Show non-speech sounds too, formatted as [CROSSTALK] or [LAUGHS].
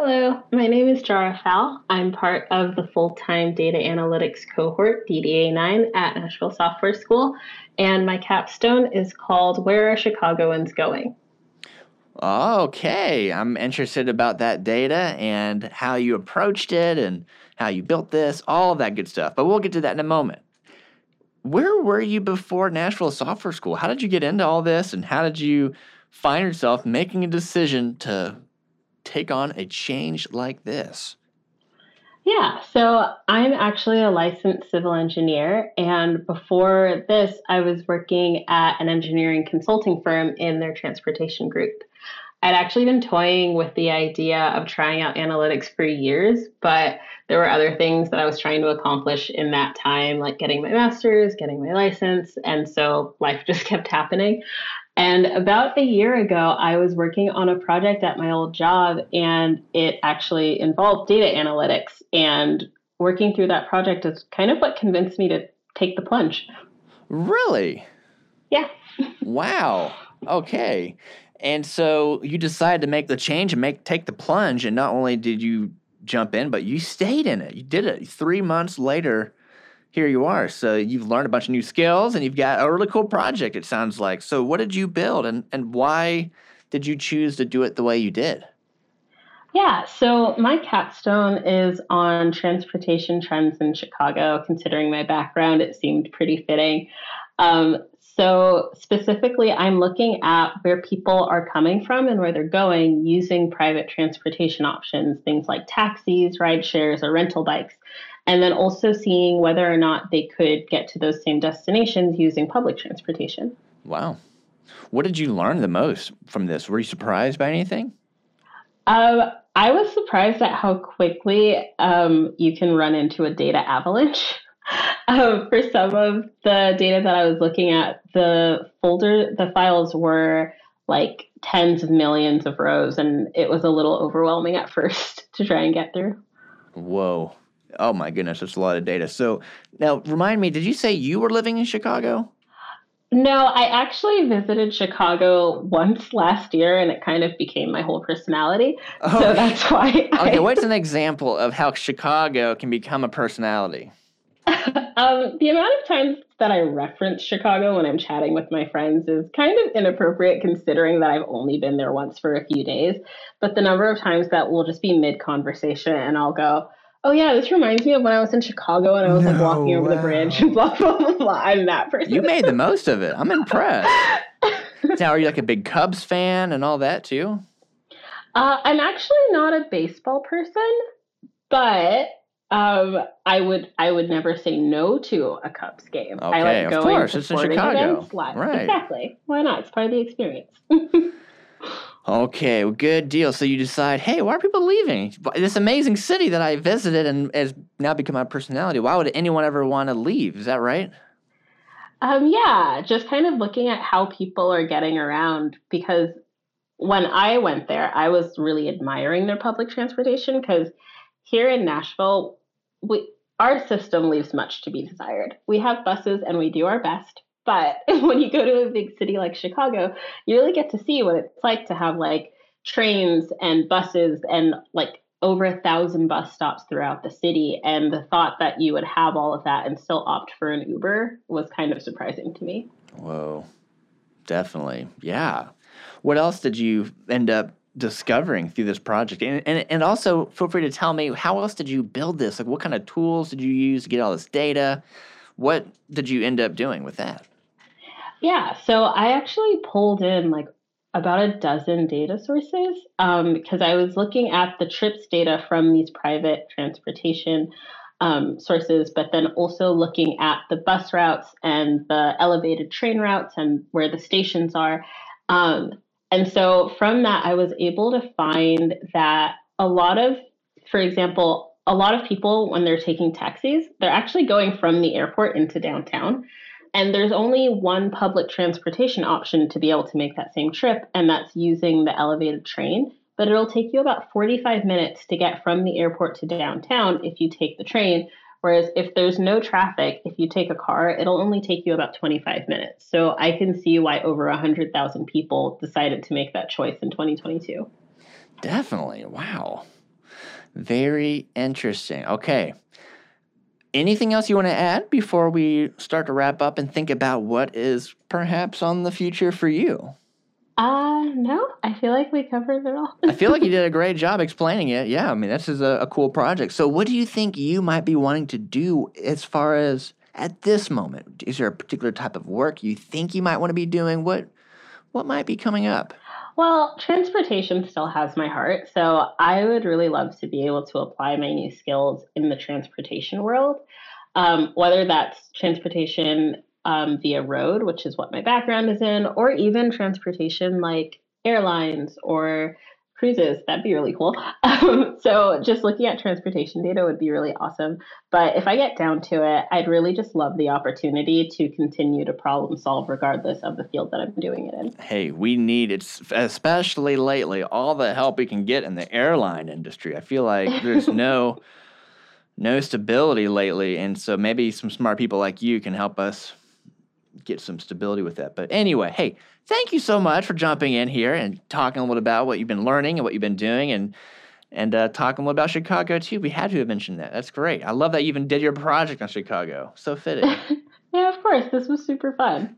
Hello, my name is Diarra Fall. I'm part of the full time data analytics cohort, DDA 9, at Nashville Software School, and my capstone is called Where Are Chicagoans Going? Okay, I'm interested about that data and how you approached it and how you built this, all of that good stuff. But we'll get to that in a moment. Where were you before Nashville Software School? How did you get into all this and how did you find yourself making a decision to take on a change like this? Yeah, so I'm actually a licensed civil engineer. And before this, I was working at an engineering consulting firm in their transportation group. I'd actually been toying with the idea of trying out analytics for years, but there were other things that I was trying to accomplish in that time, like getting my master's, getting my license. And so life [LAUGHS] just kept happening. And about a year ago, I was working on a project at my old job, and it actually involved data analytics. And working through that project is kind of what convinced me to take the plunge. Really? Yeah. wow. Okay. And so you decided to make the change and make take the plunge, and not only did you jump in, but you stayed in it. You did it. Three months later, here you are. So you've learned a bunch of new skills and you've got a really cool project, it sounds like. So what did you build and, and why did you choose to do it the way you did? Yeah, so my capstone is on transportation trends in Chicago. Considering my background, it seemed pretty fitting. Um, so, specifically, I'm looking at where people are coming from and where they're going using private transportation options, things like taxis, ride shares, or rental bikes and then also seeing whether or not they could get to those same destinations using public transportation. Wow. What did you learn the most from this? Were you surprised by anything? Um, I was surprised at how quickly um, you can run into a data avalanche. [LAUGHS] um, for some of the data that I was looking at, the folder, the files were like tens of millions of rows, and it was a little overwhelming at [LAUGHS] first to try and get through. Whoa. Oh my goodness, that's a lot of data. So now remind me, did you say you were living in Chicago? No, I actually visited Chicago once last year and it kind of became my whole personality. Oh. So that's why. I... Okay, what's an example of how Chicago can become a personality? [LAUGHS] um, the amount of times that I reference Chicago when I'm chatting with my friends is kind of inappropriate considering that I've only been there once for a few days. But the number of times that we'll just be mid conversation and I'll go, oh yeah, this reminds me of when I was in Chicago and I was no, like walking over wow. the bridge and [LAUGHS] blah blah blah blah. I'm that person. You made the most of it. I'm impressed. [LAUGHS] now, are you like a big Cubs fan and all that too? Uh, I'm actually not a baseball person, but um, I would I would never say no to a Cubs game. Okay, I like going of course, to it's in Chicago. Events live. Right. Exactly. Why not? It's part of the experience. [LAUGHS] Okay, well, good deal. So you decide, hey, why are people leaving? This amazing city that I visited and has now become my personality. Why would anyone ever want to leave? Is that right? Um, yeah, just kind of looking at how people are getting around because when I went there, I was really admiring their public transportation because here in Nashville, we our system leaves much to be desired. We have buses and we do our best, but [LAUGHS] when you go to a big city like Chicago, you really get to see what it's like to have like trains and buses and like over a thousand bus stops throughout the city. And the thought that you would have all of that and still opt for an Uber was kind of surprising to me. Whoa, definitely. Yeah. What else did you end up discovering through this project? And, and, and also, feel free to tell me how else did you build this? Like, what kind of tools did you use to get all this data? What did you end up doing with that? Yeah, so I actually pulled in like about a dozen data sources um, because I was looking at the trips data from these private transportation um, sources, but then also looking at the bus routes and the elevated train routes and where the stations are. Um, and so from that, I was able to find that a lot of, for example, a lot of people, when they're taking taxis, they're actually going from the airport into downtown. And there's only one public transportation option to be able to make that same trip, and that's using the elevated train. But it'll take you about 45 minutes to get from the airport to downtown if you take the train. Whereas if there's no traffic, if you take a car, it'll only take you about 25 minutes. So I can see why over 100,000 people decided to make that choice in 2022. Definitely. Wow. Very interesting. Okay. Anything else you want to add before we start to wrap up and think about what is perhaps on the future for you? Uh, no, I feel like we covered it all. I feel like you [LAUGHS] did a great job explaining it. Yeah, I mean, this is a, a cool project. So, what do you think you might be wanting to do as far as at this moment? Is there a particular type of work you think you might want to be doing? What what might be coming up? Well, transportation still has my heart. So I would really love to be able to apply my new skills in the transportation world, um, whether that's transportation um, via road, which is what my background is in, or even transportation like airlines or cruises. That'd be really cool. [LAUGHS] Um, so just looking at transportation data would be really awesome. But if I get down to it, I'd really just love the opportunity to continue to problem solve regardless of the field that I'm doing it in. Hey, we need it, especially lately, all the help we can get in the airline industry. I feel like there's [LAUGHS] no no stability lately, and so maybe some smart people like you can help us get some stability with that. But anyway, hey, thank you so much for jumping in here and talking a little about what you've been learning and what you've been doing and and uh, talking a little about Chicago too. We had to have mentioned that. That's great. I love that you even did your project on Chicago. So fitting. [LAUGHS] yeah, of course. This was super fun.